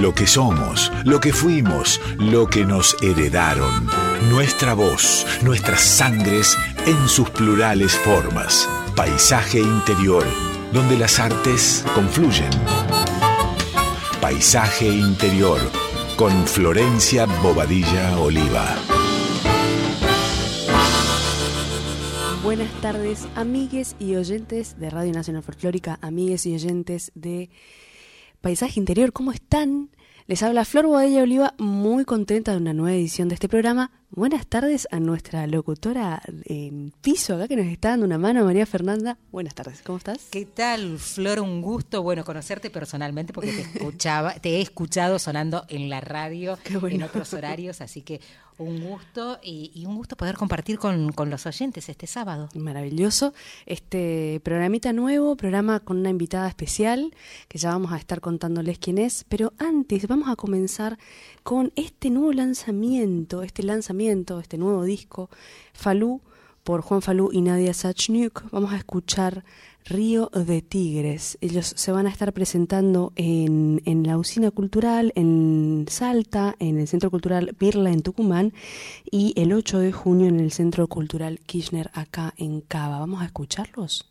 Lo que somos, lo que fuimos, lo que nos heredaron. Nuestra voz, nuestras sangres en sus plurales formas. Paisaje interior, donde las artes confluyen. Paisaje interior, con Florencia Bobadilla Oliva. Buenas tardes, amigues y oyentes de Radio Nacional Folclórica, amigues y oyentes de Paisaje Interior, ¿cómo están? Les habla Flor Bodella Oliva, muy contenta de una nueva edición de este programa. Buenas tardes a nuestra locutora en piso acá que nos está dando una mano, María Fernanda. Buenas tardes, ¿cómo estás? ¿Qué tal, Flor? Un gusto, bueno, conocerte personalmente porque te escuchaba, te he escuchado sonando en la radio en otros horarios, así que un gusto y, un gusto poder compartir con, los oyentes este sábado. Maravilloso. Este programita nuevo, programa con una invitada especial, que ya vamos a estar contándoles quién es, pero antes vamos a comenzar con este nuevo lanzamiento, este lanzamiento, este nuevo disco, Falú, por Juan Falú y Nadia Sachniuk. Vamos a escuchar Río de Tigres. Ellos se van a estar presentando en, en, la usina cultural en Salta, en el Centro Cultural Birla en Tucumán y el 8 de junio en el Centro Cultural Kirchner acá en Cava. ¿Vamos a escucharlos?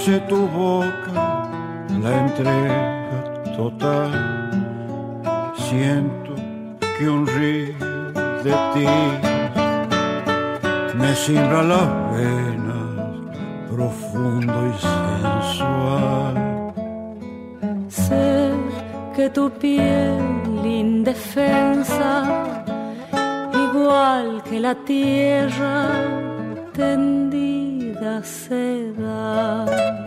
dulce tu boca, la entrega total. Siento que un río de ti me simbra las venas, profundo y sensual. Sé que tu piel indefensa, igual que la tierra tendida seda.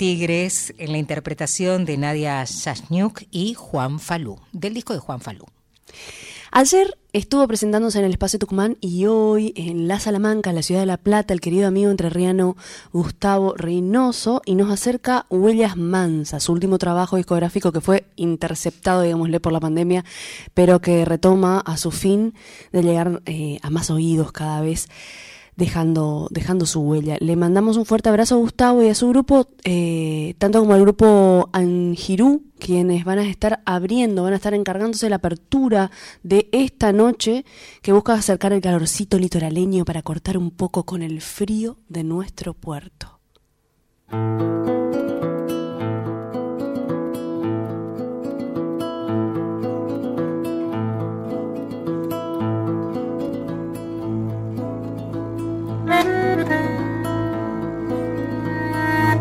Tigres en la interpretación de Nadia Shashniuk y Juan Falú, del disco de Juan Falú. Ayer estuvo presentándose en el Espacio Tucumán y hoy en La Salamanca, la ciudad de La Plata, el querido amigo entrerriano Gustavo Reynoso y nos acerca Huellas Mansa, su último trabajo discográfico que fue interceptado, digámosle, por la pandemia, pero que retoma a su fin de llegar eh, a más oídos cada vez dejando, dejando su huella. Le mandamos un fuerte abrazo a Gustavo y a su grupo, eh, tanto como al grupo Angirú, quienes van a estar abriendo, van a estar encargándose de la apertura de esta noche que busca acercar el calorcito litoraleño para cortar un poco con el frío de nuestro puerto.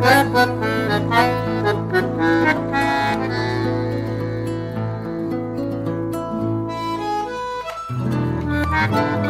Thank you.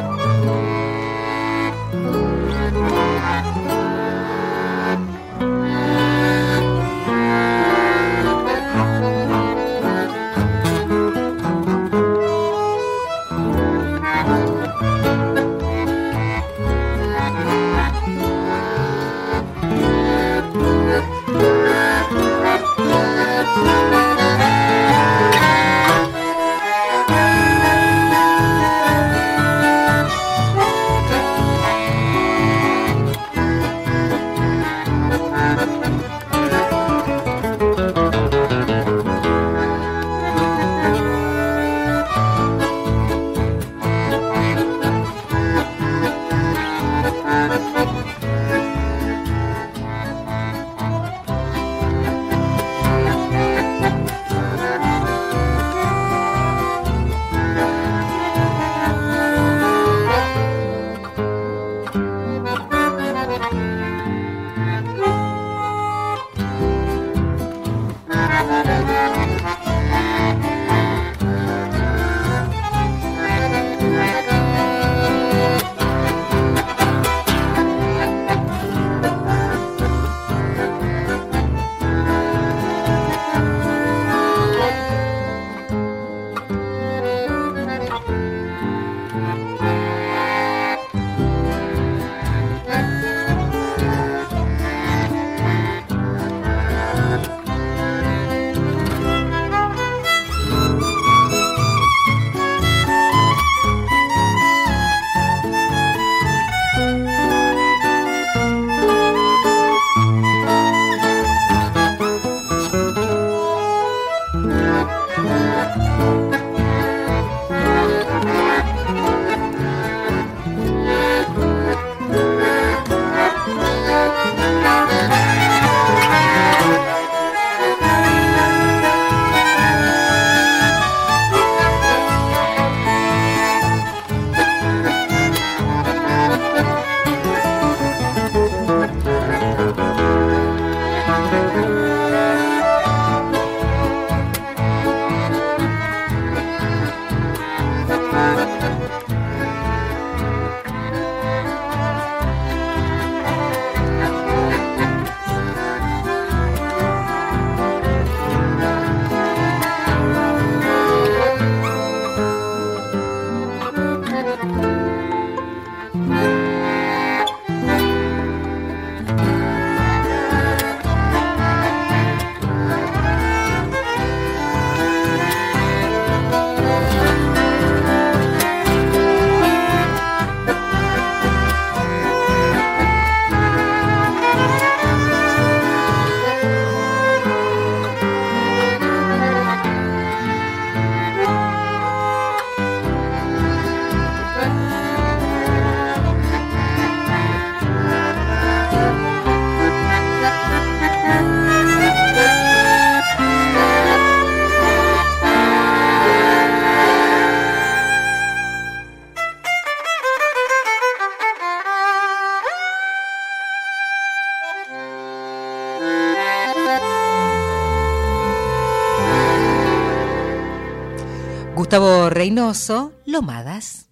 Reynoso, Lomadas.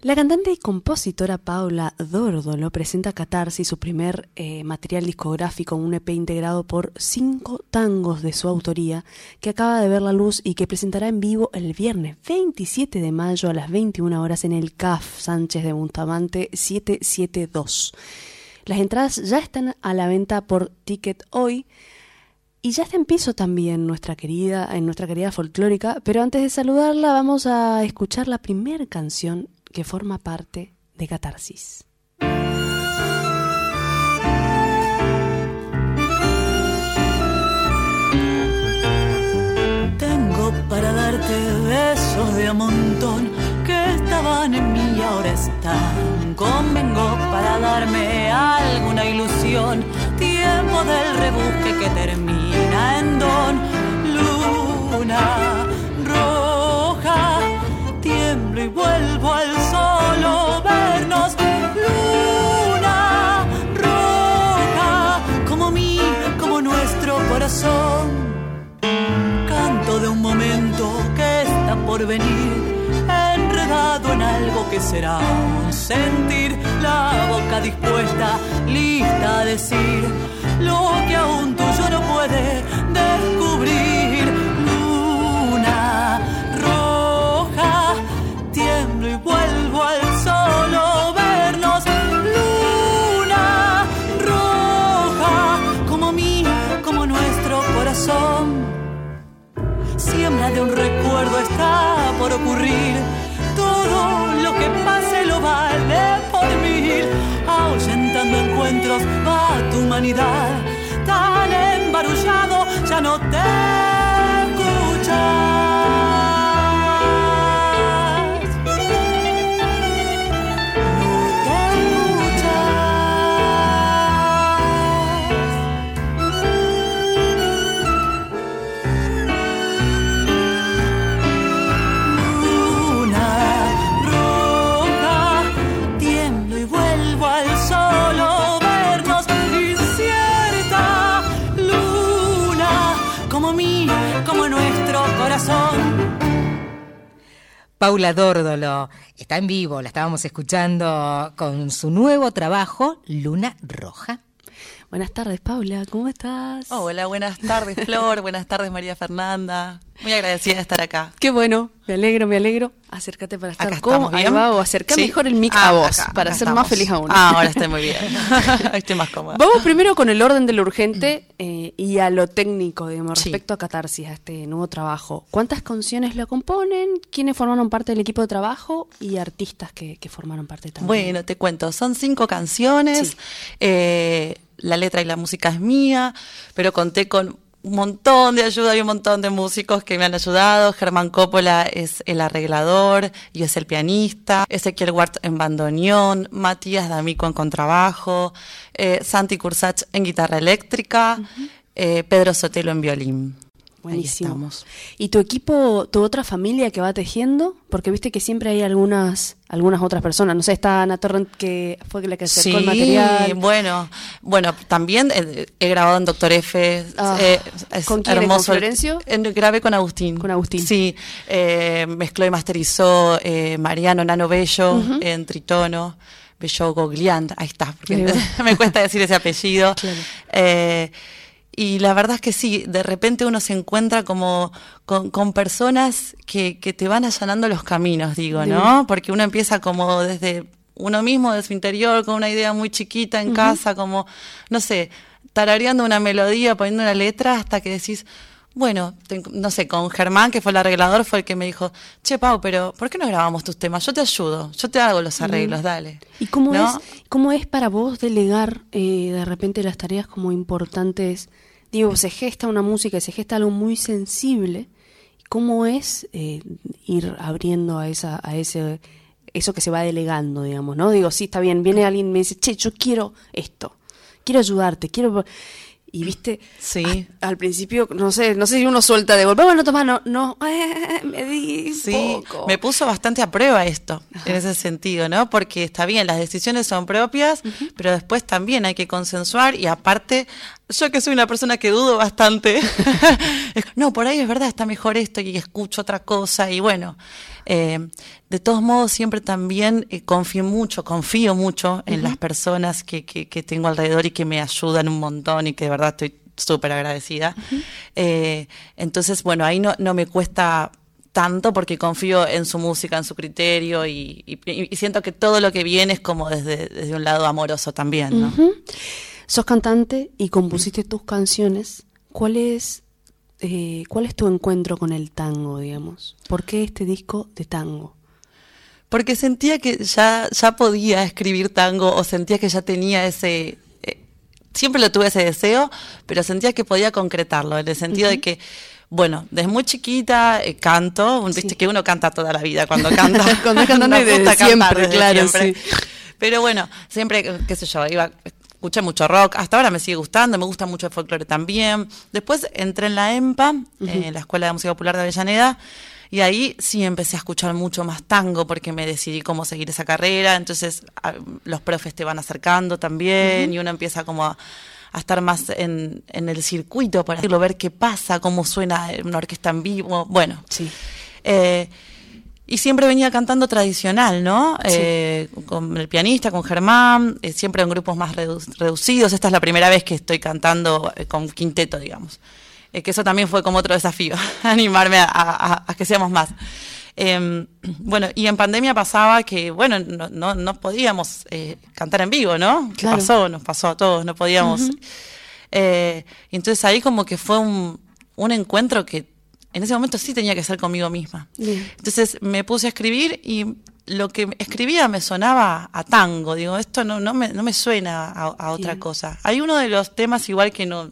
La cantante y compositora Paula Dordolo presenta Catarsis, su primer eh, material discográfico, un EP integrado por cinco tangos de su autoría, que acaba de ver la luz y que presentará en vivo el viernes 27 de mayo a las 21 horas en el CAF Sánchez de Bustamante 772. Las entradas ya están a la venta por Ticket Hoy. Y ya está en piso también nuestra querida, en nuestra querida folclórica, pero antes de saludarla vamos a escuchar la primera canción que forma parte de Catarsis. Tengo para darte besos de a montón que estaban en mí y ahora están. Convengo para darme alguna ilusión. Tiempo del rebusque que termina Luna roja, tiemblo y vuelvo al solo vernos. Luna roja, como mí, como nuestro corazón. Canto de un momento que está por venir, enredado en algo que será sentir, la boca dispuesta, lista a decir lo que aún tuyo no puede descubrir. Luna roja, tiemblo y vuelvo al solo vernos. Luna roja, como mí, como nuestro corazón. Siembra de un recuerdo está por ocurrir. Pase lo vale por mil. Ahuyentando encuentros va tu humanidad. Tan embarullado ya no te Paula Dórdolo está en vivo, la estábamos escuchando con su nuevo trabajo, Luna Roja. Buenas tardes, Paula, ¿cómo estás? Hola, buenas tardes, Flor. buenas tardes, María Fernanda. Muy agradecida de estar acá. Qué bueno, me alegro, me alegro. Acércate para estar estamos Ahí bien. va, o acerca Sí. mejor el mic Ah, a vos, acá, para acá ser más feliz aún. Ah, ahora estoy muy bien. estoy más cómoda. Vamos primero con el orden de lo urgente eh, y a lo técnico, digamos, Sí. respecto a Catarsis, a este nuevo trabajo. ¿Cuántas canciones lo componen? ¿Quiénes formaron parte del equipo de trabajo? Y artistas que, que formaron parte también. Bueno, te cuento, son cinco canciones, Sí. eh, la letra y la música es mía, pero conté con un montón de ayuda y un montón de músicos que me han ayudado. Germán Coppola es el arreglador y es el pianista, Ezequiel Wart en bandoneón, Matías D'Amico en contrabajo, eh, Santi Cursach en guitarra eléctrica, eh, Pedro Sotelo en violín. Buenísimo. Ahí estamos. ¿Y tu equipo, tu otra familia que va tejiendo? Porque viste que siempre hay algunas algunas otras personas. No sé, está Ana Torrent que fue la que acercó el material. bueno, bueno, también eh, he grabado en Doctor F. Ah, eh, es ¿con quién? ¿Con hermoso. Florencio? En- grabé con Agustín. Con Agustín. Sí, eh, mezcló y masterizó eh, Mariano Nano Bello en Tritono. Bello Gogliand, ahí está, porque me cuesta decir ese apellido. Claro. Y la verdad es que sí, de repente uno se encuentra como con, con personas que, que te van allanando los caminos, digo, ¿no? Porque uno empieza como desde uno mismo, de su interior, con una idea muy chiquita en casa, como, no sé, tarareando una melodía, poniendo una letra, hasta que decís, bueno, te- no sé, con Germán, que fue el arreglador, fue el que me dijo, che, Pau, pero ¿por qué no grabamos tus temas? Yo te ayudo, yo te hago los arreglos, dale. ¿Y cómo, ¿No? es, cómo es para vos delegar eh, de repente las tareas como importantes? Digo, se gesta una música, se gesta algo muy sensible. ¿Cómo es eh, ir abriendo a esa, a ese, eso que se va delegando, digamos, ¿no? Digo, sí, está bien, viene alguien y me dice, che, yo quiero esto, quiero ayudarte, quiero... y viste, Sí. a- al principio, no sé, no sé si uno suelta de golpe, bueno, toma, no, no, eh, me di un Sí, poco. me puso bastante a prueba esto, en ese sentido, ¿no? Porque está bien, las decisiones son propias, pero después también hay que consensuar y aparte, yo que soy una persona que dudo bastante, no, por ahí es verdad, está mejor esto y escucho otra cosa y bueno, eh, de todos modos siempre también eh, confío mucho, confío mucho en las personas que, que, que tengo alrededor y que me ayudan un montón y que de verdad estoy súper agradecida. Eh, entonces, bueno, ahí no, no me cuesta tanto porque confío en su música, en su criterio y, y- y siento que todo lo que viene es como desde, desde un lado amoroso también, ¿no? Ujú. Sos cantante y compusiste tus canciones. ¿Cuál es, eh, ¿Cuál es tu encuentro con el tango, digamos? ¿Por qué este disco de tango? Porque sentía que ya, ya podía escribir tango o sentía que ya tenía ese... eh, siempre lo tuve ese deseo, pero sentía que podía concretarlo, en el sentido de que, bueno, desde muy chiquita eh, canto, viste que uno canta toda la vida cuando canta. Cuando desde gusta cantar siempre, desde claro, siempre. sí. Pero bueno, siempre, qué sé yo, iba, escuché mucho rock, hasta ahora me sigue gustando, me gusta mucho el folclore también. Después entré en la EMPA, eh, la Escuela de Música Popular de Avellaneda, y ahí sí empecé a escuchar mucho más tango porque me decidí cómo seguir esa carrera. Entonces a- los profes te van acercando también y uno empieza como a, a estar más en, en el circuito, por decirlo, ver qué pasa, cómo suena una orquesta en vivo. Bueno, Sí. eh, y siempre venía cantando tradicional, ¿no? Eh, con el pianista, con Germán, eh, siempre en grupos más redu- reducidos. Esta es la primera vez que estoy cantando eh, con quinteto, digamos. Que eso también fue como otro desafío, animarme a, a- a que seamos más. Eh, bueno, y en pandemia pasaba que, bueno, no, no, no podíamos cantar en vivo, ¿no? ¿Qué Claro. pasó? Nos pasó a todos, no podíamos. Entonces ahí como que fue un, un encuentro que en ese momento sí tenía que ser conmigo misma. Bien. Entonces me puse a escribir y lo que escribía me sonaba a tango. Digo, esto no, no, me, no me suena a, a otra Bien. cosa. Hay uno de los temas igual que no,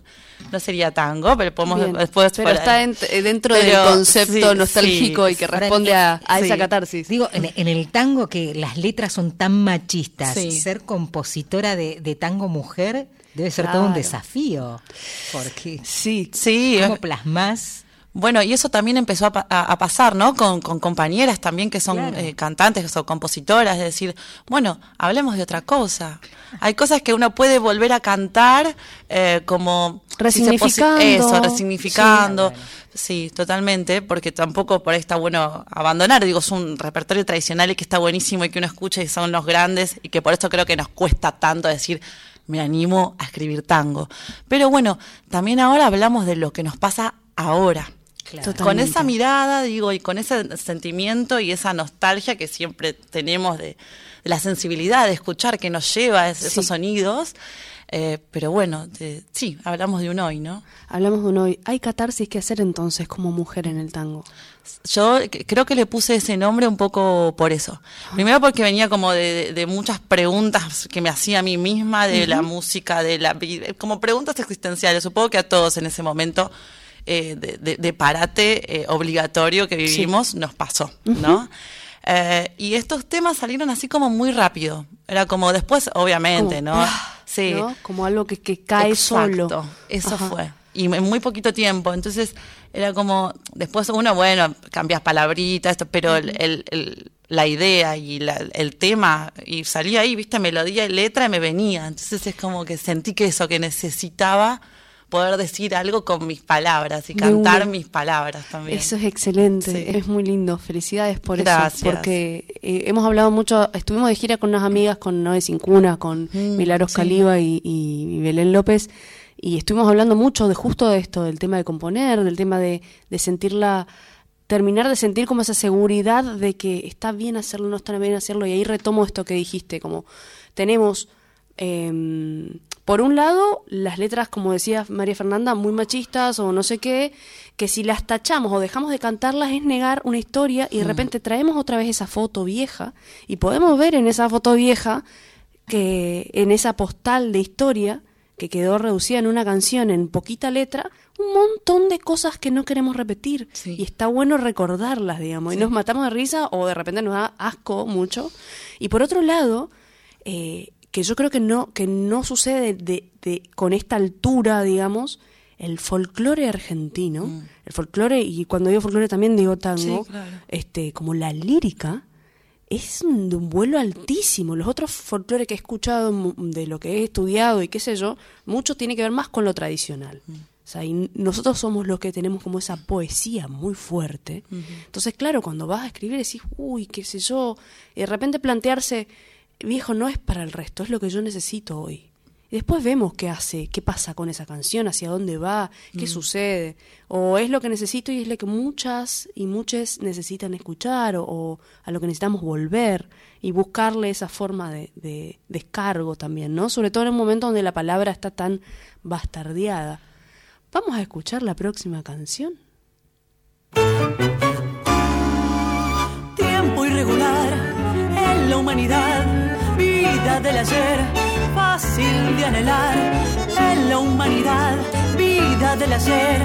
no sería tango, pero podemos Bien. después... Pero por- está en- eh, dentro Pero, del concepto sí, nostálgico sí. y que responde a, a sí. esa catarsis. Digo, en, en el tango que las letras son tan machistas, Sí. ser compositora de, de tango mujer debe ser todo un Claro. desafío. Porque Sí. Sí, ¿cómo plasmás? Bueno, y eso también empezó a, pa- a- a pasar, ¿no? Con, con compañeras también que son Claro. eh, cantantes o compositoras, es decir, bueno, hablemos de otra cosa. Hay cosas que uno puede volver a cantar eh, como... si Resignificando. Eso, resignificando. Sí, bueno. Sí, totalmente, porque tampoco por ahí está bueno abandonar. Digo, es un repertorio tradicional y que está buenísimo y que uno escucha y son los grandes y que por esto creo que nos cuesta tanto decir, me animo a escribir tango. Pero bueno, también ahora hablamos de lo que nos pasa ahora. Con esa mirada, digo, y con ese sentimiento y esa nostalgia que siempre tenemos de, de la sensibilidad de escuchar que nos lleva es- esos sonidos. Eh, pero bueno, de- sí, hablamos de un hoy, ¿no? Hablamos de un hoy. Hay catarsis que hacer entonces como mujer en el tango. Yo creo que le puse ese nombre un poco por eso. Primero porque venía como de, muchas preguntas que me hacía a mí misma de la música, de la vida, como preguntas existenciales. Supongo que a todos en ese momento eh, de, de- de parate eh, obligatorio que vivimos nos pasó, ¿no? Eh, y estos temas salieron así como muy rápido. Era como después, obviamente, Como, ¿no? ¡ah! Sí. ¿no? Como algo que, que cae Exacto, solo. Eso Ajá. fue. Y en muy poquito tiempo. Entonces era como, después uno, bueno, cambias palabritas, pero el, el- el- la idea y la- el tema, y salía ahí, viste, melodía y letra y me venía. Entonces es como que sentí que eso, que necesitaba poder decir algo con mis palabras y cantar mis palabras también. Eso es excelente, Sí. es muy lindo. Felicidades por Gracias. eso. Porque eh, hemos hablado mucho, estuvimos de gira con unas amigas, con Noé Sin Cuna, con Mm, sí. Caliba y, y Belén López, y estuvimos hablando mucho de justo de esto, del tema de componer, del tema de, de sentirla, terminar de sentir como esa seguridad de que está bien hacerlo, no está bien hacerlo, y ahí retomo esto que dijiste, como tenemos eh, por un lado, las letras, como decía María Fernanda, muy machistas o no sé qué, que si las tachamos o dejamos de cantarlas es negar una historia y de repente traemos otra vez esa foto vieja y podemos ver en esa foto vieja que en esa postal de historia que quedó reducida en una canción en poquita letra, un montón de cosas que no queremos repetir Sí. y está bueno recordarlas, digamos, y nos matamos de risa o de repente nos da asco mucho. Y por otro lado, eh, que yo creo que no, que no sucede de, de, con esta altura, digamos, el folclore argentino, Mm. el folclore, y cuando digo folclore también digo tango, Sí, claro. este, como la lírica, es de un vuelo altísimo. Los otros folclore que he escuchado, de lo que he estudiado y qué sé yo, mucho tiene que ver más con lo tradicional. Mm. O sea, y nosotros somos los que tenemos como esa poesía muy fuerte. Entonces, claro, cuando vas a escribir decís, uy, qué sé yo, y de repente plantearse, viejo, no es para el resto, es lo que yo necesito hoy. Y después vemos qué hace, qué pasa con esa canción, hacia dónde va, qué sucede. O es lo que necesito y es lo que muchas y muchos necesitan escuchar o, o a lo que necesitamos volver y buscarle esa forma de, de descargo también, ¿no? Sobre todo en un momento donde la palabra está tan bastardeada. Vamos a escuchar la próxima canción. Tiempo irregular en la humanidad, vida del ayer, fácil de anhelar. En la humanidad, vida del ayer,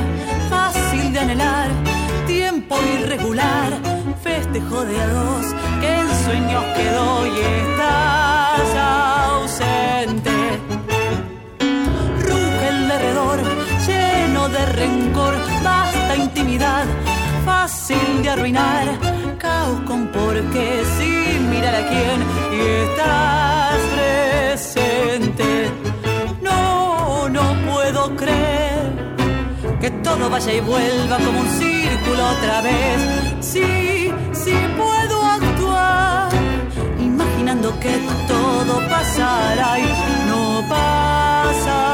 fácil de anhelar. Tiempo irregular, festejo de que en sueños quedó y estás ausente. Ruge el derredor, lleno de rencor, basta intimidad, fácil de arruinar, caos con por qué, sin mirar a quién, y estás que todo vaya y vuelva como un círculo otra vez. Sí, sí puedo actuar, imaginando que todo pasará y no pasará.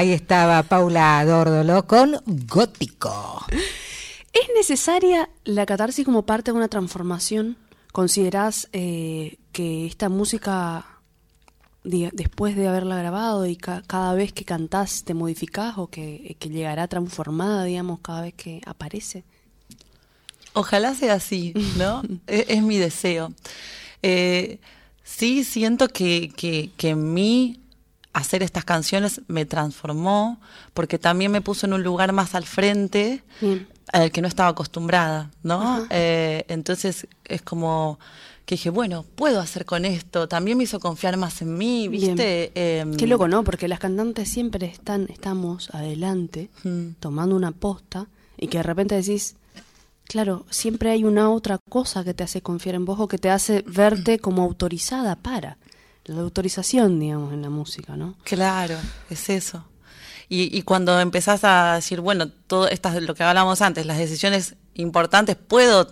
Ahí estaba Paula Dordolo con Gótico. ¿Es necesaria la catarsis como parte de una transformación? ¿Considerás eh, que esta música, diga- después de haberla grabado y ca- cada vez que cantás te modificás o que, que llegará transformada, digamos, cada vez que aparece? Ojalá sea así, ¿no? es, es mi deseo. Eh, sí, siento que, que, que en mí hacer estas canciones me transformó, porque también me puso en un lugar más al frente Bien. al que no estaba acostumbrada, ¿no? Eh, entonces es como que dije, bueno, puedo hacer con esto. También me hizo confiar más en mí. ¿viste? Em, Qué loco, ¿no? Porque las cantantes siempre están, estamos adelante, Mm. tomando una posta, y que de repente decís, claro, siempre hay una otra cosa que te hace confiar en vos o que te hace verte como autorizada para. La autorización, digamos, en la música, ¿no? Claro, es eso. Y, y cuando empezás a decir, bueno, todo esto es lo que hablábamos antes, las decisiones importantes puedo,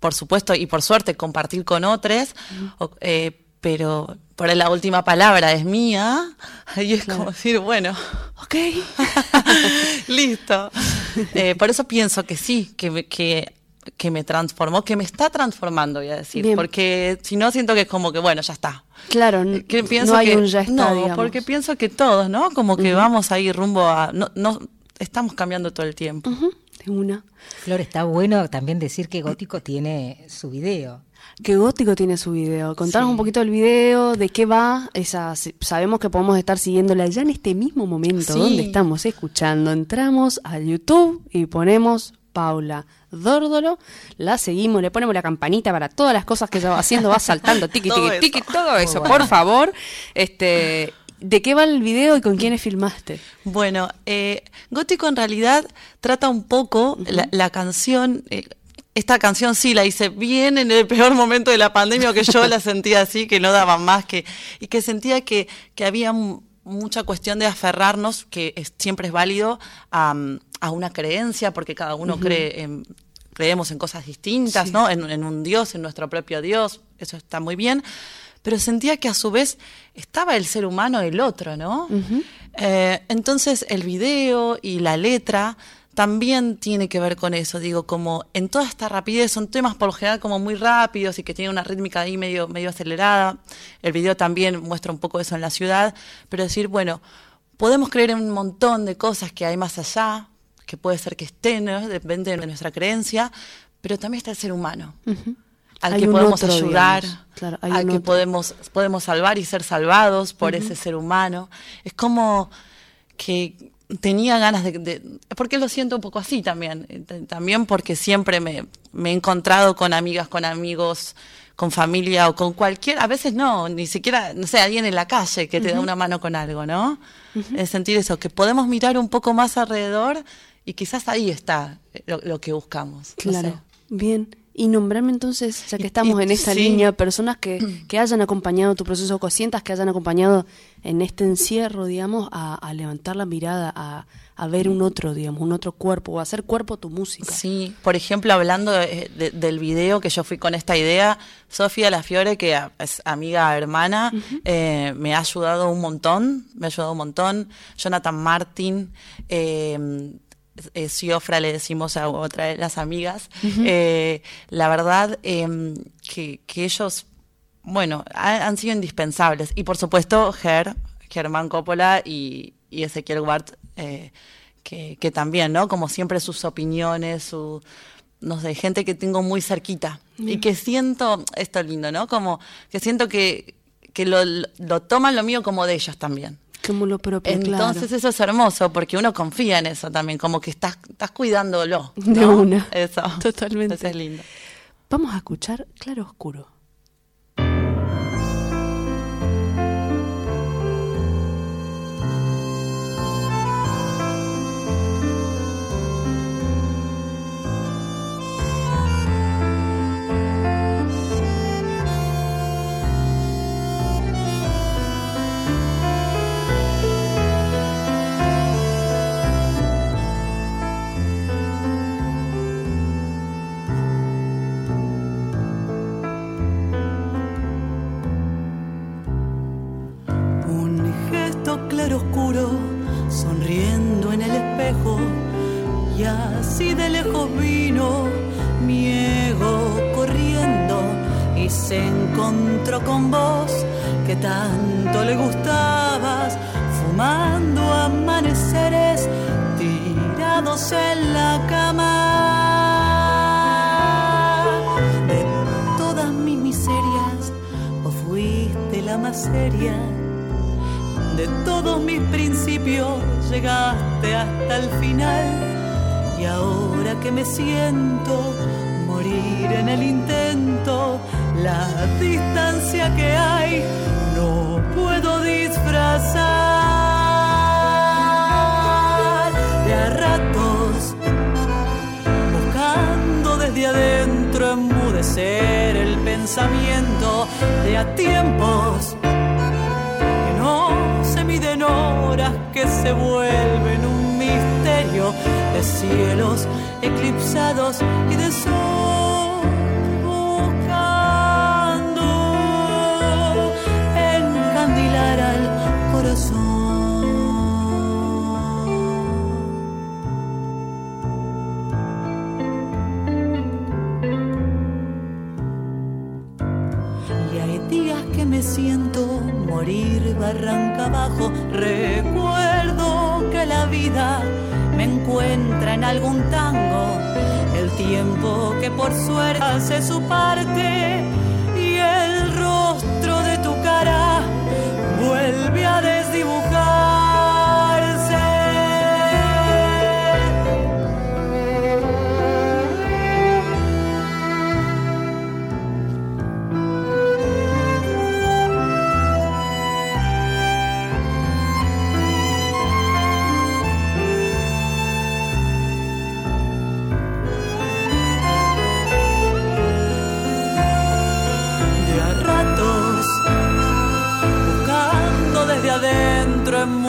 por supuesto y por suerte, compartir con otros, o- eh, pero por la última palabra es mía, y es como decir, bueno, Ok. listo. Eh, por eso pienso que sí, que, que, que me transformó, que me está transformando, voy a decir, Bien. porque si no siento que es como que, bueno, ya está. Claro, Que pienso no hay que, un ya está, no, digamos. porque pienso que todos, ¿no? Como que vamos ahí rumbo a, no, no, estamos cambiando todo el tiempo. De una. Flor, está bueno también decir que Gótico tiene su video. Qué gótico tiene su video. Contanos un poquito del video, de qué va. Esa, sabemos que podemos estar siguiéndola ya en este mismo momento Sí. donde estamos escuchando. Entramos a YouTube y ponemos Paula Dórdolo, la seguimos, le ponemos la campanita para todas las cosas que ella va haciendo, va saltando, tiqui, Todo tiqui, eso. tiqui, todo eso, por favor. Este, ¿De qué va el video y con quiénes filmaste? Bueno, eh, Gótico en realidad trata un poco la, canción. Eh, esta canción sí la hice bien en el peor momento de la pandemia, que yo la sentía así, que no daba más, que, y que sentía que, que había mucha cuestión de aferrarnos, que siempre es válido, a, una creencia, porque cada uno cree en, creemos en cosas distintas, ¿no? En, un Dios, en nuestro propio Dios, eso está muy bien, pero sentía que a su vez estaba el ser humano el otro, ¿no? Eh, entonces el video y la letra también tiene que ver con eso, digo, como en toda esta rapidez, son temas por lo general como muy rápidos y que tienen una rítmica ahí medio, medio acelerada, el video también muestra un poco eso en la ciudad, pero decir, bueno, podemos creer en un montón de cosas que hay más allá, que puede ser que estén, depende de nuestra creencia, pero también está el ser humano. Al que podemos ayudar, al que podemos, podemos salvar y ser salvados por ese ser humano. Es como que tenía ganas de, Porque lo siento un poco así también. Eh, también porque siempre me, he encontrado con amigas, con amigos, con familia o con cualquier. A veces no, ni siquiera, no sé, alguien en la calle que te da una mano con algo, ¿no? Es sentir eso, que podemos mirar un poco más alrededor y quizás ahí está lo, que buscamos. Claro. Bien. Y nombrarme entonces, ya que estamos en esta línea, personas que, que, hayan acompañado tu proceso, cosientas que hayan acompañado en este encierro, digamos, a, levantar la mirada, a, a, ver un otro, digamos, un otro cuerpo, o a hacer cuerpo tu música. Sí, por ejemplo, hablando del video que yo fui con esta idea, Sofía La Fiore, que es amiga, hermana, eh, me ha ayudado un montón, me ha ayudado un montón. Jonathan Martin, eh, eh, Siofra le decimos a otra de las amigas, eh, la verdad em, que, ellos, bueno, han, sido indispensables. Y por supuesto, Ger, Germán Coppola y, Ezequiel Wart, eh, que, también, ¿no? Como siempre sus opiniones, su, no sé, gente que tengo muy cerquita. Y que siento, esto lindo, ¿no? Como que siento que, que lo, lo toman lo mío como de ellos también. Como lo propio, Entonces eso es hermoso porque uno confía en eso también, como que estás, estás cuidándolo. De una. Eso. Totalmente. Eso es lindo. Vamos a escuchar Claro Oscuro. encuentra en algún tango el tiempo que por suerte hace su parte y el rostro de tu cara vuelve a desdibujar.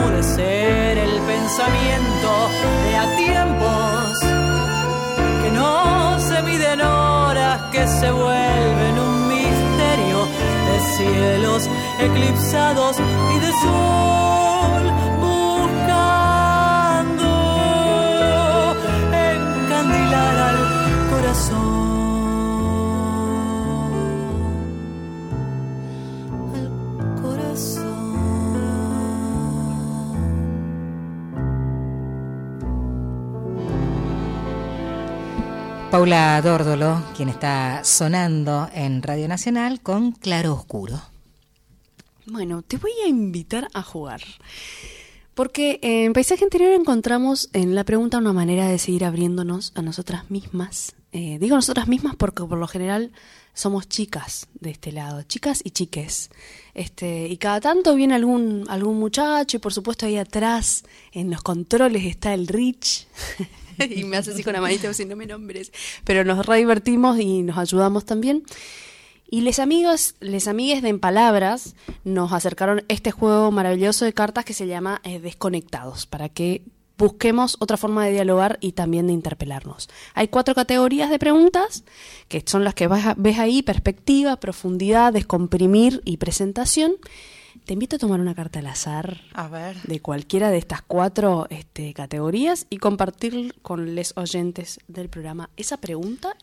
El pensamiento de a tiempos que no se miden horas, que se vuelven un misterio de cielos eclipsados y de sol buscando encandilar al corazón. Paula Dórdolo, quien está sonando en Radio Nacional con Claro Oscuro. Bueno, te voy a invitar a jugar. Porque en Paisaje Interior encontramos en la pregunta una manera de seguir abriéndonos a nosotras mismas. Eh, digo nosotras mismas porque por lo general somos chicas de este lado, chicas y chiques. Este, y cada tanto viene algún, algún muchacho y por supuesto ahí atrás en los controles está el Rich. y me hace así con la manita nombres. Pero nos re divertimos y nos ayudamos también. Y les amigos, amigues de En Palabras nos acercaron este juego maravilloso de cartas que se llama eh, Desconectados, para que busquemos otra forma de dialogar y también de interpelarnos. Hay cuatro categorías de preguntas, que son las que ves ahí, perspectiva, profundidad, descomprimir y presentación. Te invito a tomar una carta al azar A ver. de cualquiera de estas cuatro este, categorías y compartir con los oyentes del programa esa pregunta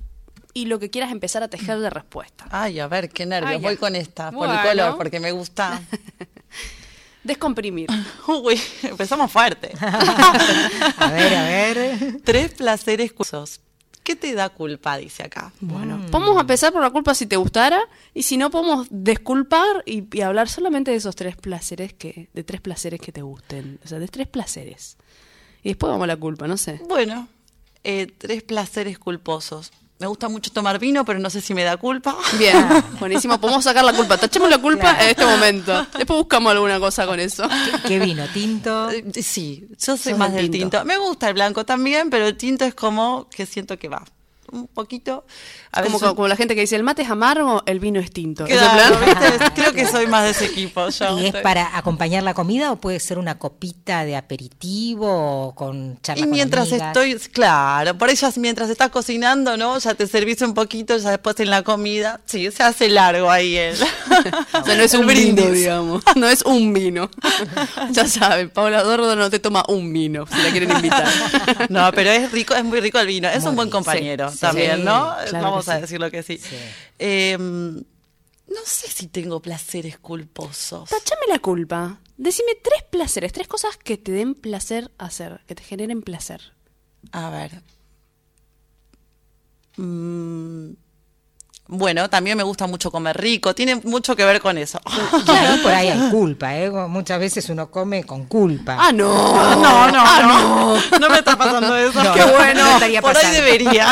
y lo que quieras empezar a tejer de respuesta. Ay, a ver, qué nervios. Ay. Voy con esta, por el color, porque me gusta. Descomprimir. Uy, empezamos fuerte. A ver, a ver. Tres placeres curiosos. ¿Qué te da culpa? Dice acá. Bueno, podemos empezar por la culpa si te gustara y si no podemos desculpar y, y hablar solamente de esos tres placeres que de tres placeres que te gusten, o sea, de tres placeres. Y después vamos a la culpa, no sé. Bueno, eh, tres placeres culposos. Me gusta mucho tomar vino, pero no sé si me da culpa. Bien, buenísimo, podemos sacar la culpa. Tachemos la culpa en este momento. Después buscamos alguna cosa con eso. ¿Qué vino? ¿Tinto? Eh, Sí, yo soy más del del tinto. tinto. Me gusta el blanco también, pero el tinto es como que siento que va. Un poquito. A como, veces como la gente que dice el mate es amargo, el vino es tinto. ¿Ese Claro? ¿viste? Creo que soy más de ese equipo. Yo ¿Y es para acompañar la comida o puede ser una copita de aperitivo o con charla Y con mientras amigas? estoy, claro, por ellas mientras estás cocinando, ¿no? Ya te servís un poquito, ya después en la comida, sí, se hace largo ahí el, O sea, no es un vino, brindis. digamos. No es un vino. ya saben, Paula Dordo no te toma un vino, si la quieren invitar. No, pero es rico, es muy rico el vino, es Muy un buen compañero sí, también, ¿no? claro Vamos a decirlo que sí. Sí. Eh, no sé si tengo placeres culposos. Tachame la culpa. Decime tres placeres, tres cosas que te den placer hacer, que te generen placer. A ver. Mm, bueno, también me gusta mucho comer rico, tiene mucho que ver con eso. Claro, por ahí hay culpa, ¿eh? Muchas veces uno come con culpa. ¡Ah, no! No, no, no. No me está pasando eso. No, Qué no, bueno. no Por pasando. ahí debería.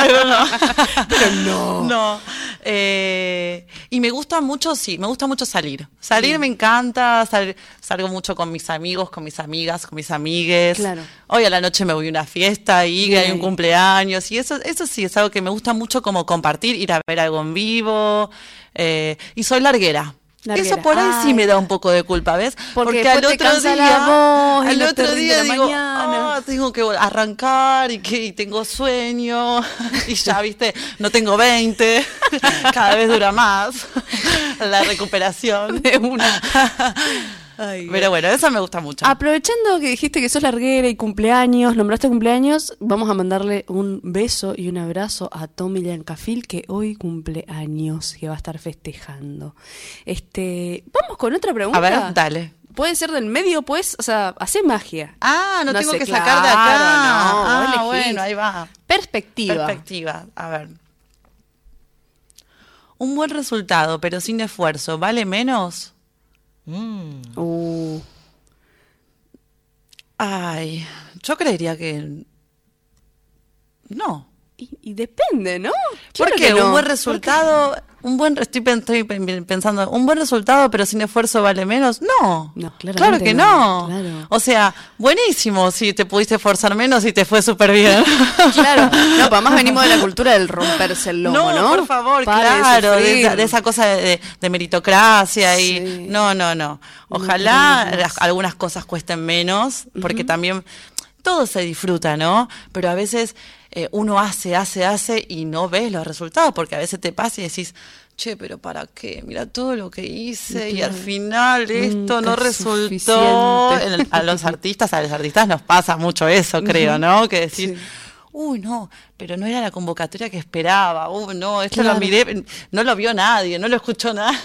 Pero no. No. Eh, y me gusta mucho, sí, me gusta mucho salir. Salir me encanta, sal- salgo mucho con mis amigos, con mis amigas, con mis amigues. Claro. Hoy a la noche me voy a una fiesta y Bien hay un cumpleaños. Y eso, eso sí es algo que me gusta mucho como compartir, ir a ver algo en vivo. eh, y soy larguera. Larguera. Eso por ahí sí me da un poco de culpa, ¿ves? Porque al después te otro día, voz al otro día digo. "Ah, tengo que arrancar y que y tengo sueño y ya, viste, no tengo 20, cada vez dura más la recuperación. De una. Pero bueno, eso me gusta mucho. Aprovechando que dijiste que sos larguera y cumpleaños, nombraste cumpleaños, vamos a mandarle un beso y un abrazo a Tommy Leancafil que hoy cumple años, que va a estar festejando. Este, vamos con otra pregunta. A ver, dale. Puede ser del medio, pues, o sea, hace magia. Ah, no, No tengo sé, que sacar de acá. no, ah, elegís. bueno, ahí va. Perspectiva. Perspectiva. A ver. Un buen resultado, pero sin esfuerzo, ¿vale menos? Mm. Uh, Ay, yo creería que no. Y, depende, ¿no? Porque un buen resultado, un buen estoy, estoy, pensando, un buen resultado pero sin esfuerzo vale menos. No, no claro que no. O sea, buenísimo si te pudiste esforzar menos y te fue súper bien. claro, no, pues además venimos de la cultura del romperse el lomo, ¿no? por favor, claro, de, esa cosa de, meritocracia y no, no, no. Ojalá algunas cosas cuesten menos, porque también todo se disfruta, ¿no? Pero a veces eh, uno hace, hace, hace y no ves los resultados, porque a veces te pasa y decís, che, pero ¿para qué? Mira todo lo que hice y al final esto no resultó. a los artistas, a los artistas nos pasa mucho eso, creo, ¿no? Que decís uy, no, pero no era la convocatoria que esperaba, uy, no, esto lo miré, no lo vio nadie, no lo escuchó nada.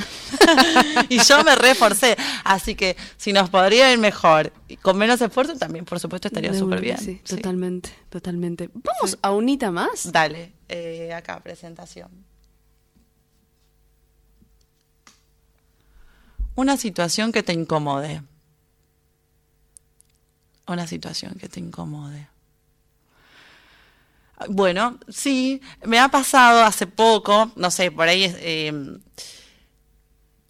y yo me reforcé. Así que si nos podría ir mejor y con menos esfuerzo, también, por supuesto, estaría súper bien. Sí, totalmente, totalmente. Vamos a unita más. Dale, eh, acá, presentación. Una situación que te incomode. Una situación que te incomode. Bueno, sí, me ha pasado hace poco, no sé, por ahí eh,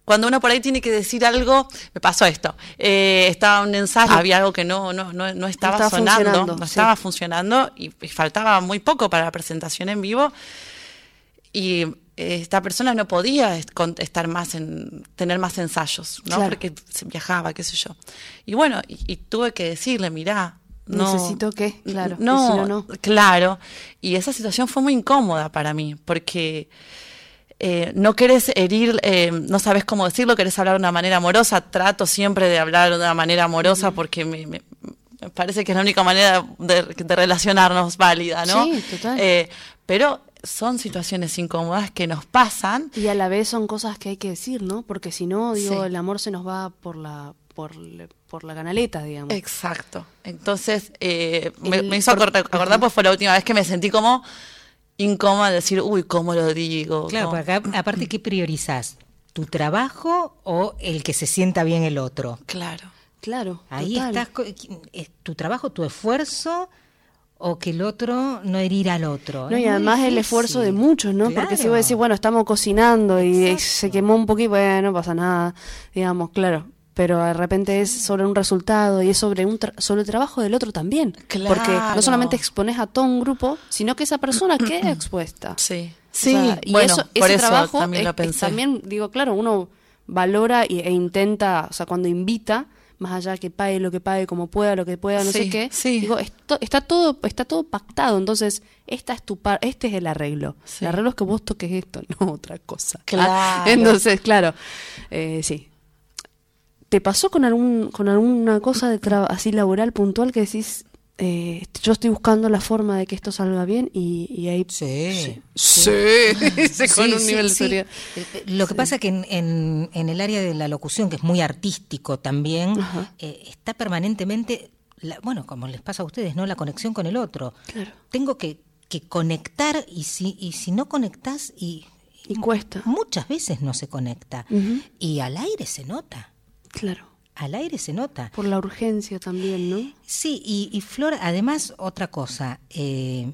cuando uno por ahí tiene que decir algo, me pasó esto. Eh, estaba un ensayo, había algo que no, no, no, no estaba, sonando, no estaba funcionando y, faltaba muy poco para la presentación en vivo. Y esta persona no podía estar más en, tener más ensayos, ¿no? Porque se viajaba, qué sé yo. Y bueno, y, tuve que decirle, mirá, Necesito que, claro. No, no, claro. Y esa situación fue muy incómoda para mí, porque eh, no querés herir, eh, no sabes cómo decirlo, querés hablar de una manera amorosa. Trato siempre de hablar de una manera amorosa porque me, parece que es la única manera de, relacionarnos válida, ¿no? Sí, total. Eh, pero son situaciones incómodas que nos pasan. Y a la vez son cosas que hay que decir, ¿no? Porque si no, digo, el amor se nos va por la por, por la canaleta, digamos. Exacto. Entonces, eh, me, hizo acordar, pues fue la última vez que me sentí como incómoda de decir, uy, ¿cómo lo digo? Claro, porque aparte, ¿qué priorizás? ¿Tu trabajo o el que se sienta bien el otro? Claro. Claro. Ahí estás, es tu trabajo, tu esfuerzo o que el otro no herir al otro. No, y además el esfuerzo de muchos, ¿no? Porque si vos decís, bueno, estamos cocinando y se quemó un poquito, bueno, no pasa nada, digamos, claro pero de repente es sobre un resultado y es sobre un sobre el trabajo del otro también. Porque no solamente expones a todo un grupo, sino que esa persona queda expuesta. Sí. Sí, y bueno, eso, ese trabajo también lo pensé. también digo, claro, uno valora e intenta, o sea, cuando invita, más allá que pague lo que pague, como pueda, lo que pueda, no sé qué. Digo, esto, está todo está todo pactado, entonces esta es tu par, este es el arreglo. El arreglo es que vos toques esto, no otra cosa. Claro. entonces, claro, eh, sí, ¿Te pasó con algún con alguna cosa de así laboral puntual que decís, eh, yo estoy buscando la forma de que esto salga bien y, ahí... Sí. Sí, con un nivel de eh, eh, Lo que pasa que en, en, el área de la locución, que es muy artístico también, está permanentemente, bueno, como les pasa a ustedes, ¿no? La conexión con el otro. Claro. Tengo que, que conectar y si, y si no conectás y... Y cuesta. Muchas veces no se conecta. Y al aire se nota. Claro. Al aire se nota. Por la urgencia también, ¿no? Sí, y, y Flor, además, otra cosa, eh,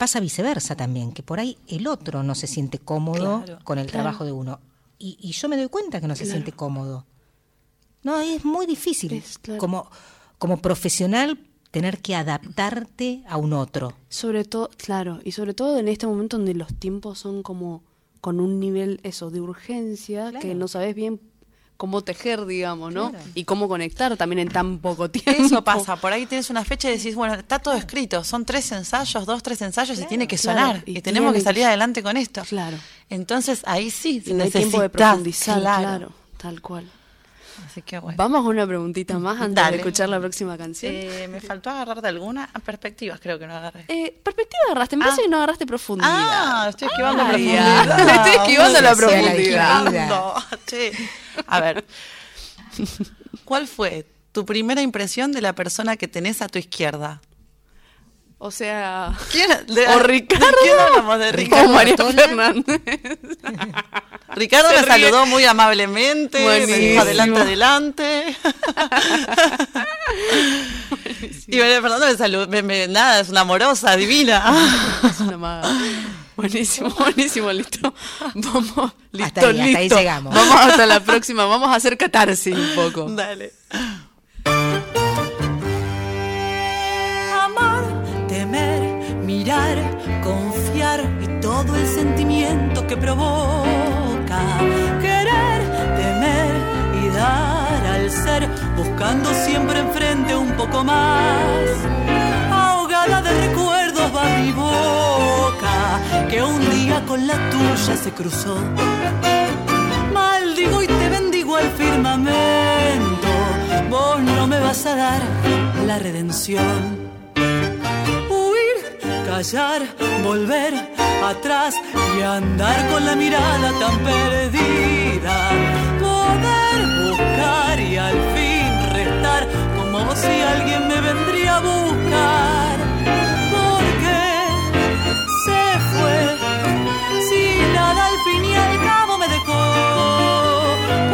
pasa viceversa también, que por ahí el otro no se siente cómodo con el trabajo de uno. Y, yo me doy cuenta que no se siente cómodo. No, es muy difícil como, como profesional tener que adaptarte a un otro. Sobre todo, claro, y sobre todo en este momento donde los tiempos son como con un nivel eso de urgencia que no sabes bien cómo tejer, digamos, ¿no? Y cómo conectar también en tan poco tiempo. Eso pasa, por ahí tienes una fecha y decís, bueno, está todo escrito, son tres ensayos, dos, tres ensayos y tiene que sonar y, tenemos que salir adelante con esto. Claro. Entonces ahí sí y necesitas tiempo de profundizar, claro, tal cual. Así que bueno. Vamos a una preguntita más antes de escuchar la próxima canción. Eh, me faltó agarrar de alguna. Perspectivas creo que no agarré. Eh, perspectiva agarraste, me parece ah. que no agarraste profundidad. Ah, estoy esquivando la profundidad. estoy esquivando la profundidad. A ver. ¿Cuál fue tu primera impresión de la persona que tenés a tu izquierda? O sea, ¿Quién? o Ricardo, ¿Quién hablamos de Ricardo? O María Fernández. Ricardo me saludó muy amablemente, me dijo adelante, adelante. y Fernando me saludó, nada, es una amorosa, divina. es una Buenísimo, buenísimo, listo. Vamos, listo, hasta ahí, Hasta ahí llegamos. Vamos hasta la próxima, vamos a hacer catarsis un poco. Dale. Confiar y todo el sentimiento que provoca. Querer, temer y dar al ser, buscando siempre enfrente un poco más. Ahogada de recuerdos va mi boca, que un día con la tuya se cruzó. Maldigo y te bendigo al firmamento, vos no me vas a dar la redención callar, volver atrás y andar con la mirada tan perdida. Poder buscar y al fin restar como si alguien me vendría a buscar. Porque se fue, si nada al fin y al cabo me dejó.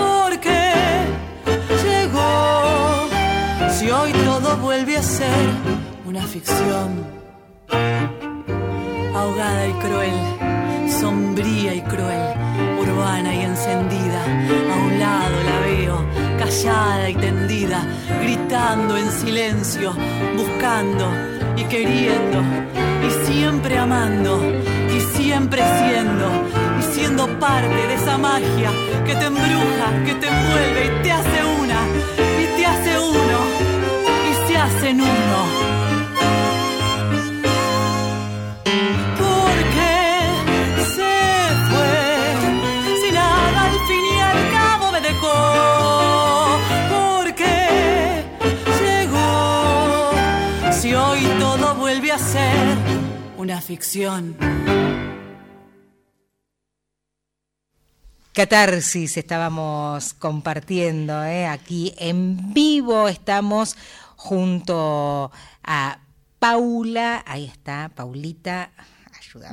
Porque llegó, si hoy todo vuelve a ser una ficción cruel, sombría y cruel, urbana y encendida. A un lado la veo, callada y tendida, gritando en silencio, buscando y queriendo, y siempre amando, y siempre siendo, y siendo parte de esa magia que te embruja, que te envuelve y te hace una, y te hace uno, y se hacen uno. Una ficción. Catarsis estábamos compartiendo ¿eh? aquí en vivo. Estamos junto a Paula, ahí está, Paulita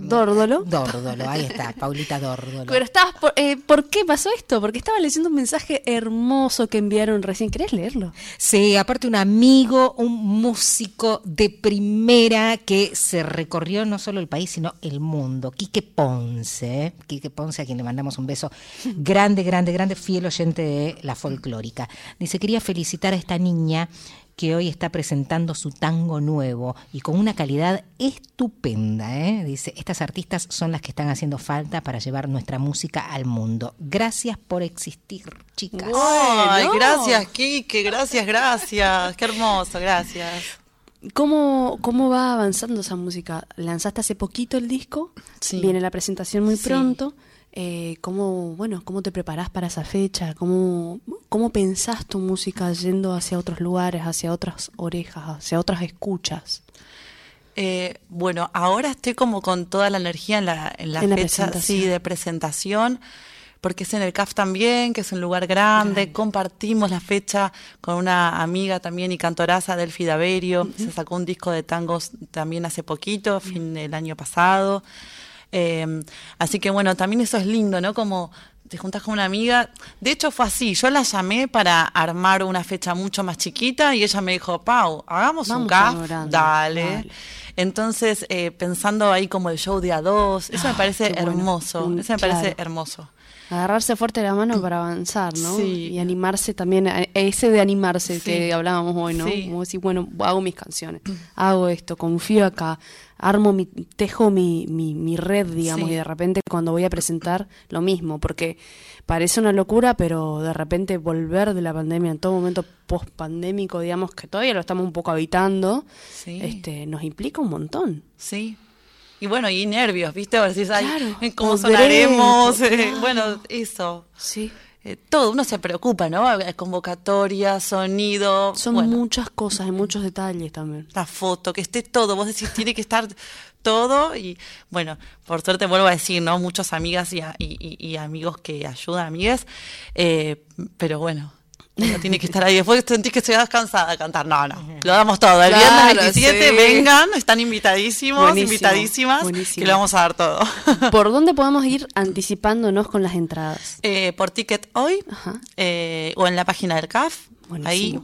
Dórdolo. Dórdolo, ahí está, Paulita Dórdolo. Pero estabas, por, eh, por, qué pasó esto? Porque estaba leyendo un mensaje hermoso que enviaron recién. ¿Querés leerlo? Sí, aparte un amigo, un músico de primera que se recorrió no solo el país, sino el mundo. Quique Ponce, ¿eh? Quique Ponce, a quien le mandamos un beso grande, grande, grande, fiel oyente de la folclórica. Dice, quería felicitar a esta niña que hoy está presentando su tango nuevo y con una calidad estupenda. ¿eh? Dice, estas artistas son las que están haciendo falta para llevar nuestra música al mundo. Gracias por existir, chicas. Ay, gracias, Kike, gracias, gracias. Qué hermoso, gracias. ¿Cómo, ¿Cómo va avanzando esa música? ¿Lanzaste hace poquito el disco? Sí. Viene la presentación muy pronto. Eh, ¿cómo, bueno, ¿Cómo te preparás para esa fecha? ¿Cómo, ¿Cómo pensás tu música yendo hacia otros lugares, hacia otras orejas, hacia otras escuchas? Eh, bueno, ahora estoy como con toda la energía en la, en la fecha sí, de presentación, porque es en el CAF también, que es un lugar grande. Compartimos la fecha con una amiga también y cantoraza, Delfi Daverio. Se sacó un disco de tangos también hace poquito, fin del año pasado. Em, así que bueno, también eso es lindo, ¿no? Como te juntas con una amiga. De hecho fue así, yo la llamé para armar una fecha mucho más chiquita y ella me dijo, Pau, hagamos un caf, dale. Entonces, eh, pensando ahí como el show de a dos, eso me ah, parece hermoso, eso me parece hermoso. Agarrarse fuerte la mano para avanzar, ¿no? Y animarse también, ese de animarse que hablábamos hoy, ¿no? Como decir, bueno, hago mis canciones, hago esto, confío acá, armo mi, tejo mi, mi, red, digamos, y de repente cuando voy a presentar lo mismo, porque parece una locura, pero de repente volver de la pandemia en todo momento post pandémico, digamos, que todavía lo estamos un poco habitando, este, nos implica un montón. Sí. Y bueno, y nervios, ¿viste? A ver si cómo sonaremos, eh, bueno, eso. Sí. Eh, todo, uno se preocupa, ¿no? Convocatoria, sonido. Son muchas cosas, hay muchos detalles también. La foto, que esté todo, vos decís, tiene que estar todo y bueno, por suerte vuelvo a decir, ¿no? Muchas amigas y, y, amigos que ayudan, amigas, eh, pero bueno. Uno tiene que estar ahí. Después sentís que estoy cansada de cantar. No, no. Lo damos todo. El viernes 27, vengan, están invitadísimos, invitadísimas, que lo vamos a dar todo. ¿Por dónde podemos ir anticipándonos con las entradas? Eh, por Ticket Hoy eh, o en la página del CAF. Ahí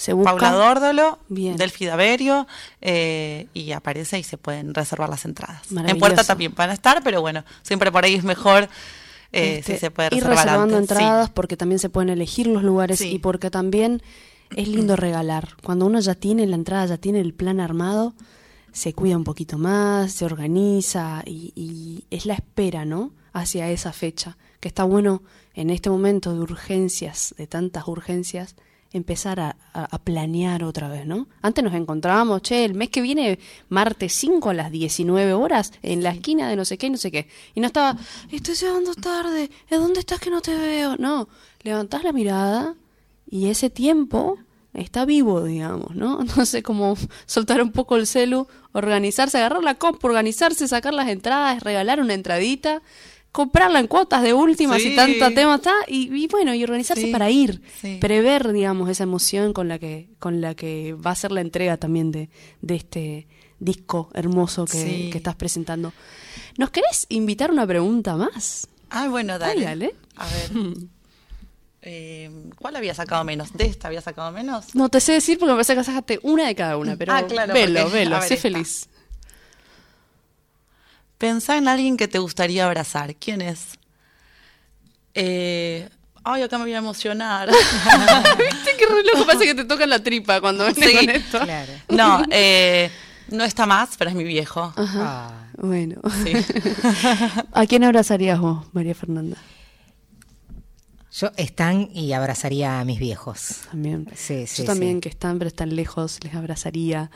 se busca. Paula Dórdolo, Bien. Delfi Daverio, eh, y aparece y se pueden reservar las entradas. En puerta también van a estar, pero bueno, siempre por ahí es mejor eh, este, se puede ir reservando entradas porque también se pueden elegir los lugares y porque también es lindo regalar. Cuando uno ya tiene la entrada, ya tiene el plan armado, se cuida un poquito más, se organiza y, y es la espera, ¿no? Hacia esa fecha. Que está bueno en este momento de urgencias, de tantas urgencias, empezar a, planear otra vez, ¿no? Antes nos encontrábamos, che, el mes que viene, martes 5 a las 19 horas, en la esquina de no sé qué, no sé qué. Y no estaba, estoy llegando tarde, ¿dónde estás que no te veo? No, levantás la mirada y ese tiempo está vivo, digamos, ¿no? No sé cómo soltar un poco el celu, organizarse, agarrar la compu, organizarse, sacar las entradas, regalar una entradita comprarla en cuotas de última si tanta tema está y, bueno y organizarse para ir prever digamos esa emoción con la que con la que va a ser la entrega también de, de este disco hermoso que, estás presentando. Nos querés invitar una pregunta más ah bueno dale, dale. a ver. Eh, ¿Cuál había sacado menos? ¿De esta había sacado menos? No te sé decir porque me parece que sacaste una de cada una, pero ah, claro, velo, velo, sé feliz. Pensá en alguien que te gustaría abrazar. ¿Quién es? Eh, ay, acá me voy a emocionar. ¿Viste qué reloj pasa que te toca la tripa cuando ves con esto? Claro. No, eh, no está más, pero es mi viejo. Ajá. Ah. Bueno. Sí. ¿A quién abrazarías vos, María Fernanda? Yo están y abrazaría a mis viejos. También. Sí, sí, Yo también, que están pero están lejos, les abrazaría.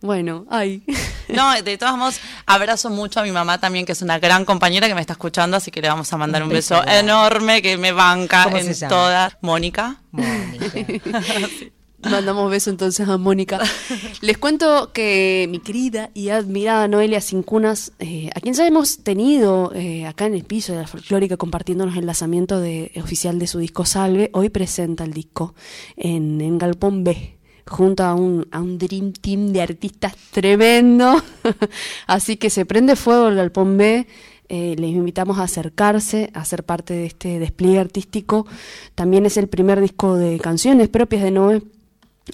Bueno, ay. No, de todos modos, abrazo mucho a mi mamá también, que es una gran compañera que me está escuchando, así que le vamos a mandar un, beso, enorme que me banca en todas. Mónica. Mónica. Mandamos beso entonces a Mónica. Les cuento que mi querida y admirada Noelia Cincunas, eh, a quien ya hemos tenido eh, acá en el piso de la folclórica compartiéndonos el lanzamiento de, oficial de su disco Salve, hoy presenta el disco en, en Galpón B junto a un, a un Dream Team de artistas tremendo. Así que se prende fuego el Galpón B. Eh, les invitamos a acercarse, a ser parte de este despliegue artístico. También es el primer disco de canciones propias de Noé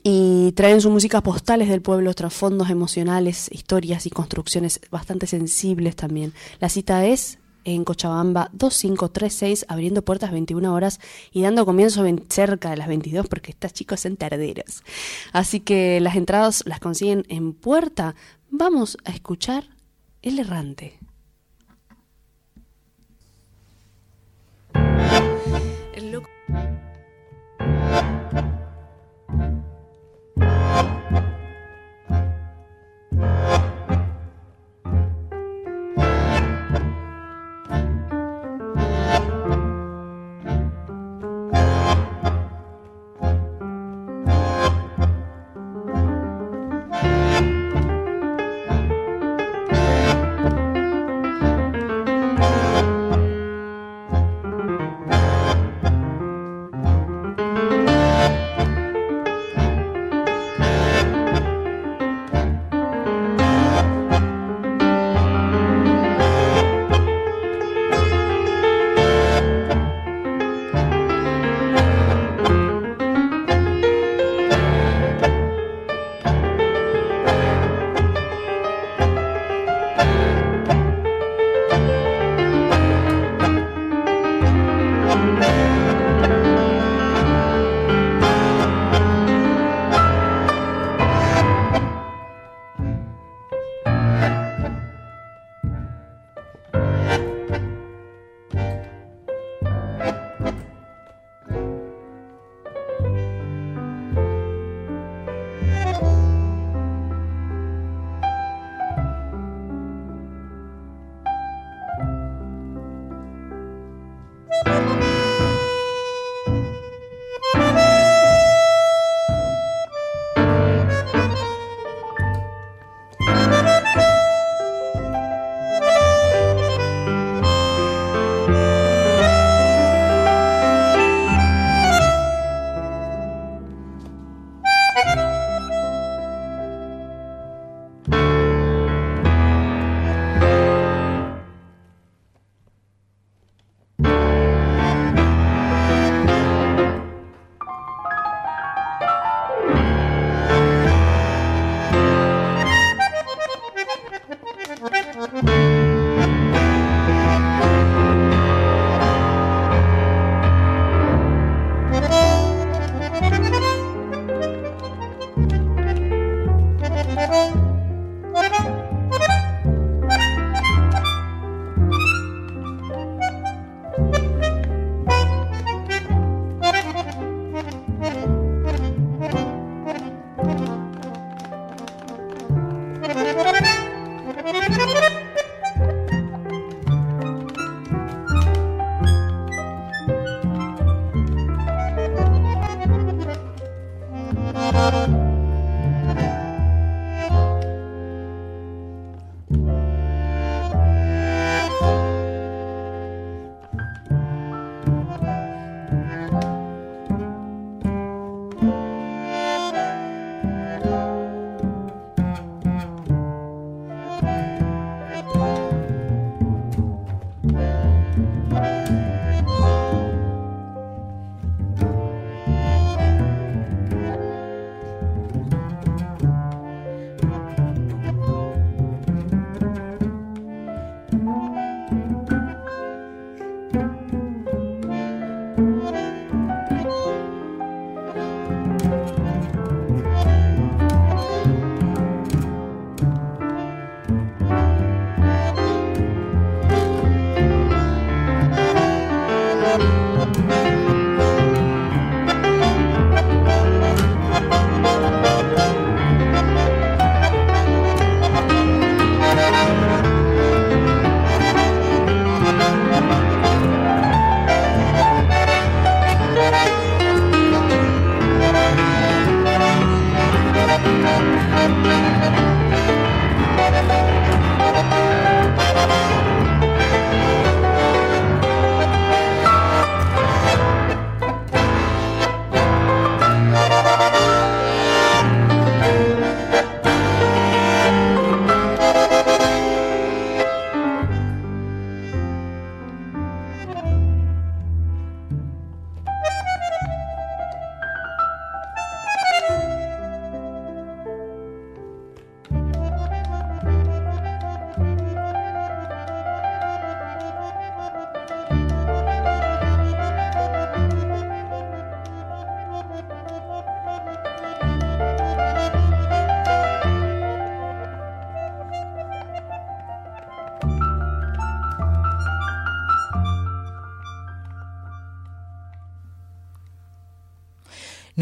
y traen su música postales del pueblo, trasfondos emocionales, historias y construcciones bastante sensibles también. La cita es en Cochabamba 2536, abriendo puertas 21 horas y dando comienzo cerca de las 22 porque estas chicos son tarderos. Así que las entradas las consiguen en puerta. Vamos a escuchar El Errante. El.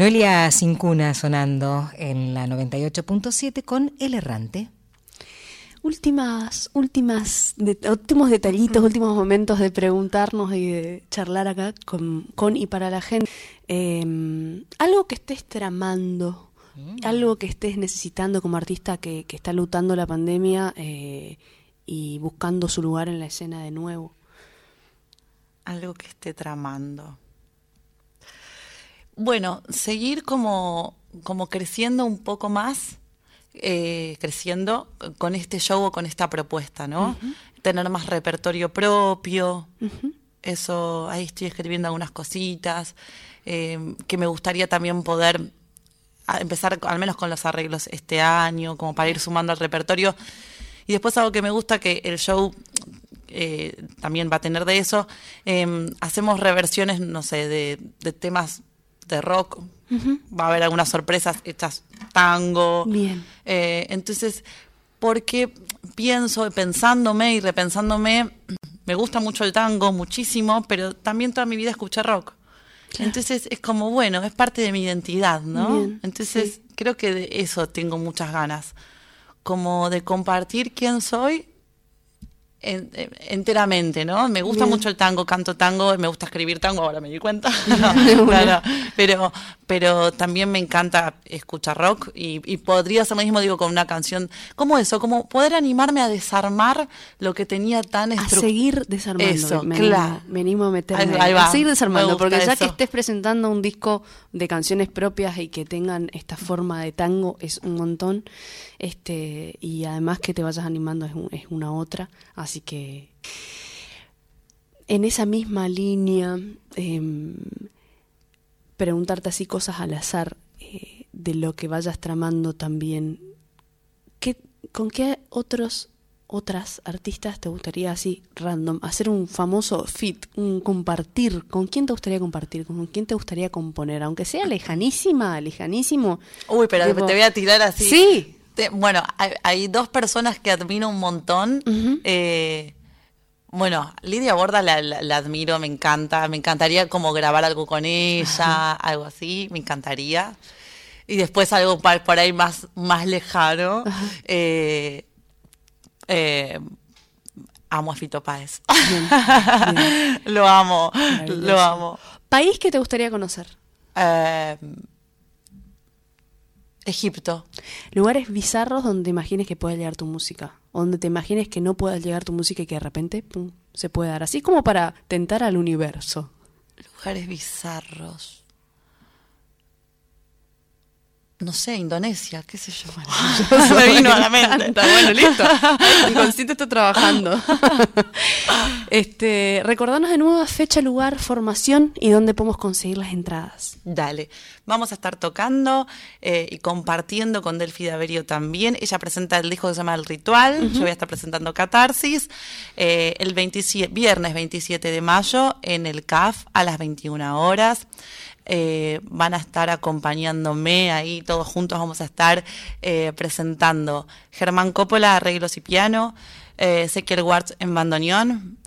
Noelia Cincuna sonando en la 98.7 con El Errante. Últimas, últimas, últimos detallitos, últimos momentos de preguntarnos y de charlar acá con, con y para la gente. Em, algo que estés tramando, mm. algo que estés necesitando como artista que, que está lutando la pandemia eh, y buscando su lugar en la escena de nuevo. Algo que esté tramando. Bueno, seguir como, como creciendo un poco más, eh, creciendo con este show o con esta propuesta, ¿no? Tener más repertorio propio. Eso, ahí estoy escribiendo algunas cositas, eh, que me gustaría también poder empezar al menos con los arreglos este año, como para ir sumando al repertorio. Y después algo que me gusta, que el show eh, también va a tener de eso, em, hacemos reversiones, no sé, de, de temas de rock. Va a haber algunas sorpresas hechas tango. Bien. Eh, entonces, porque pienso, pensándome y repensándome, me gusta mucho el tango, muchísimo, pero también toda mi vida escuché rock. Entonces es como, bueno, es parte de mi identidad, ¿no? Entonces creo que de eso tengo muchas ganas, como de compartir quién soy enteramente, ¿no? Me gusta mucho el tango, canto tango, me gusta escribir tango, ahora me di cuenta. pero, pero también me encanta escuchar rock y, podría ser lo mismo, digo, con una canción como eso, como poder animarme a desarmar lo que tenía tan A seguir desarmando. Eso, me, claro. Me animo a meterme. a seguir desarmando, porque ya que estés presentando un disco de canciones propias y que tengan esta forma de tango es un montón. Este, y además que te vayas animando es, es una otra. Así que en esa misma línea, em, preguntarte así cosas al azar eh, de lo que vayas tramando también. ¿Qué, ¿Con qué otros otras artistas te gustaría así random hacer un famoso fit, un compartir? ¿Con quién te gustaría compartir? ¿Con quién te gustaría componer? Aunque sea lejanísima, lejanísimo. Uy, pero te voy a tirar así. Sí. Bueno, hay, dos personas que admiro un montón. eh, bueno, Lidia Borda la, la, admiro, me encanta, me encantaría como grabar algo con ella, algo así, me encantaría. Y después algo por ahí más, más lejano. Eh, Eh, amo a Fito Páez. lo amo, lo amo. ¿País que te gustaría conocer? Eh, Egipto. Lugares bizarros donde imagines que pueda llegar tu música. Donde te imagines que no pueda llegar tu música y que de repente pum, se puede dar. Así como para tentar al universo. Lugares bizarros. No sé, Indonesia, qué sé yo. me vino a la mente. Bueno, listo. El inconsciente está trabajando. este, recordanos de nuevo fecha, lugar, formación y dónde podemos conseguir las entradas. Dale. Vamos a estar tocando eh, y compartiendo con Delphi Daverio también. Ella presenta el disco que se llama El Ritual. Yo voy a estar presentando Catarsis. Eh, el 27, viernes 27 de mayo en el CAF a las 21 horas. Eh, van a estar acompañándome ahí, todos juntos vamos a estar eh, presentando Germán Coppola, arreglos y piano, eh, Ezequiel Wartz en bandoneón,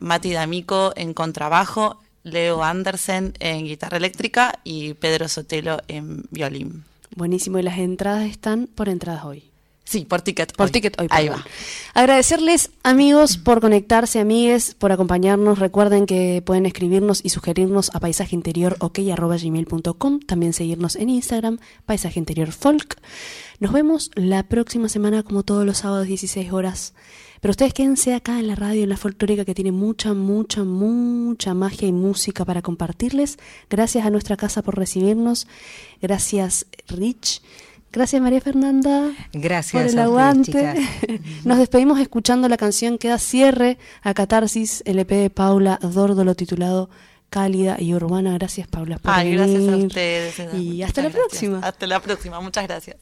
Mati D'Amico en contrabajo, Leo Andersen en guitarra eléctrica y Pedro Sotelo en violín. Buenísimo, y las entradas están por entradas hoy. Sí, por ticket. Por hoy. ticket hoy. Ahí va. Agradecerles, amigos, por conectarse, amigues, por acompañarnos. Recuerden que pueden escribirnos y sugerirnos a paisajeinteriorok.gmail.com. También seguirnos en Instagram, Paisaje Interior Folk. Nos vemos la próxima semana, como todos los sábados, 16 horas. Pero ustedes quédense acá en la radio, en la folclórica, que tiene mucha, mucha, mucha magia y música para compartirles. Gracias a nuestra casa por recibirnos. Gracias, Rich. Gracias María Fernanda Gracias por el a aguante. Nos despedimos escuchando la canción que da cierre a Catarsis, el EP de Paula Dórdolo titulado Cálida y Urbana. Gracias Paula por Ay, gracias a venir. ustedes. Y Muchas hasta la gracias. próxima. Hasta la próxima, muchas gracias.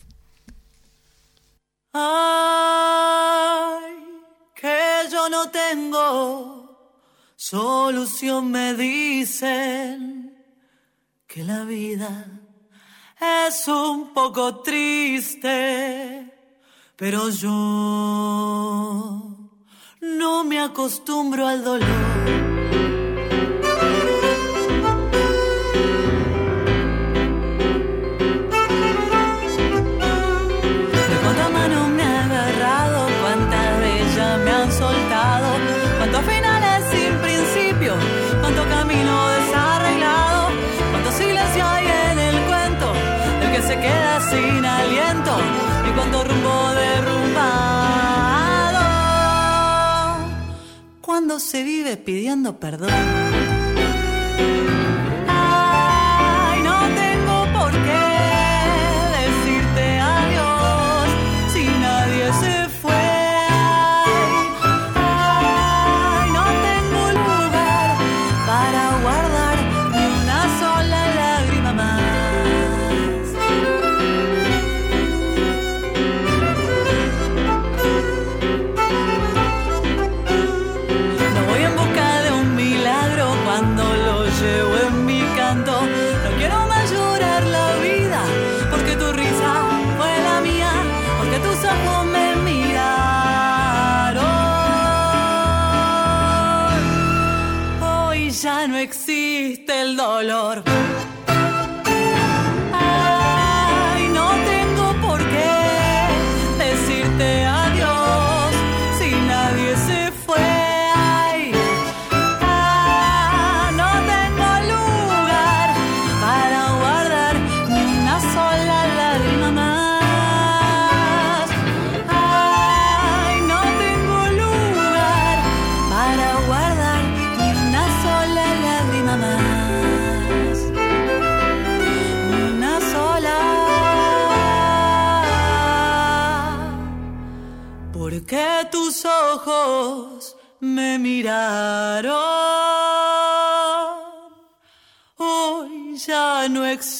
Ay, que yo no tengo solución, me dicen que la vida es un poco triste, pero yo no me acostumbro al dolor. Se vive pidiendo perdón.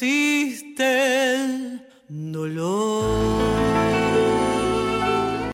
Existe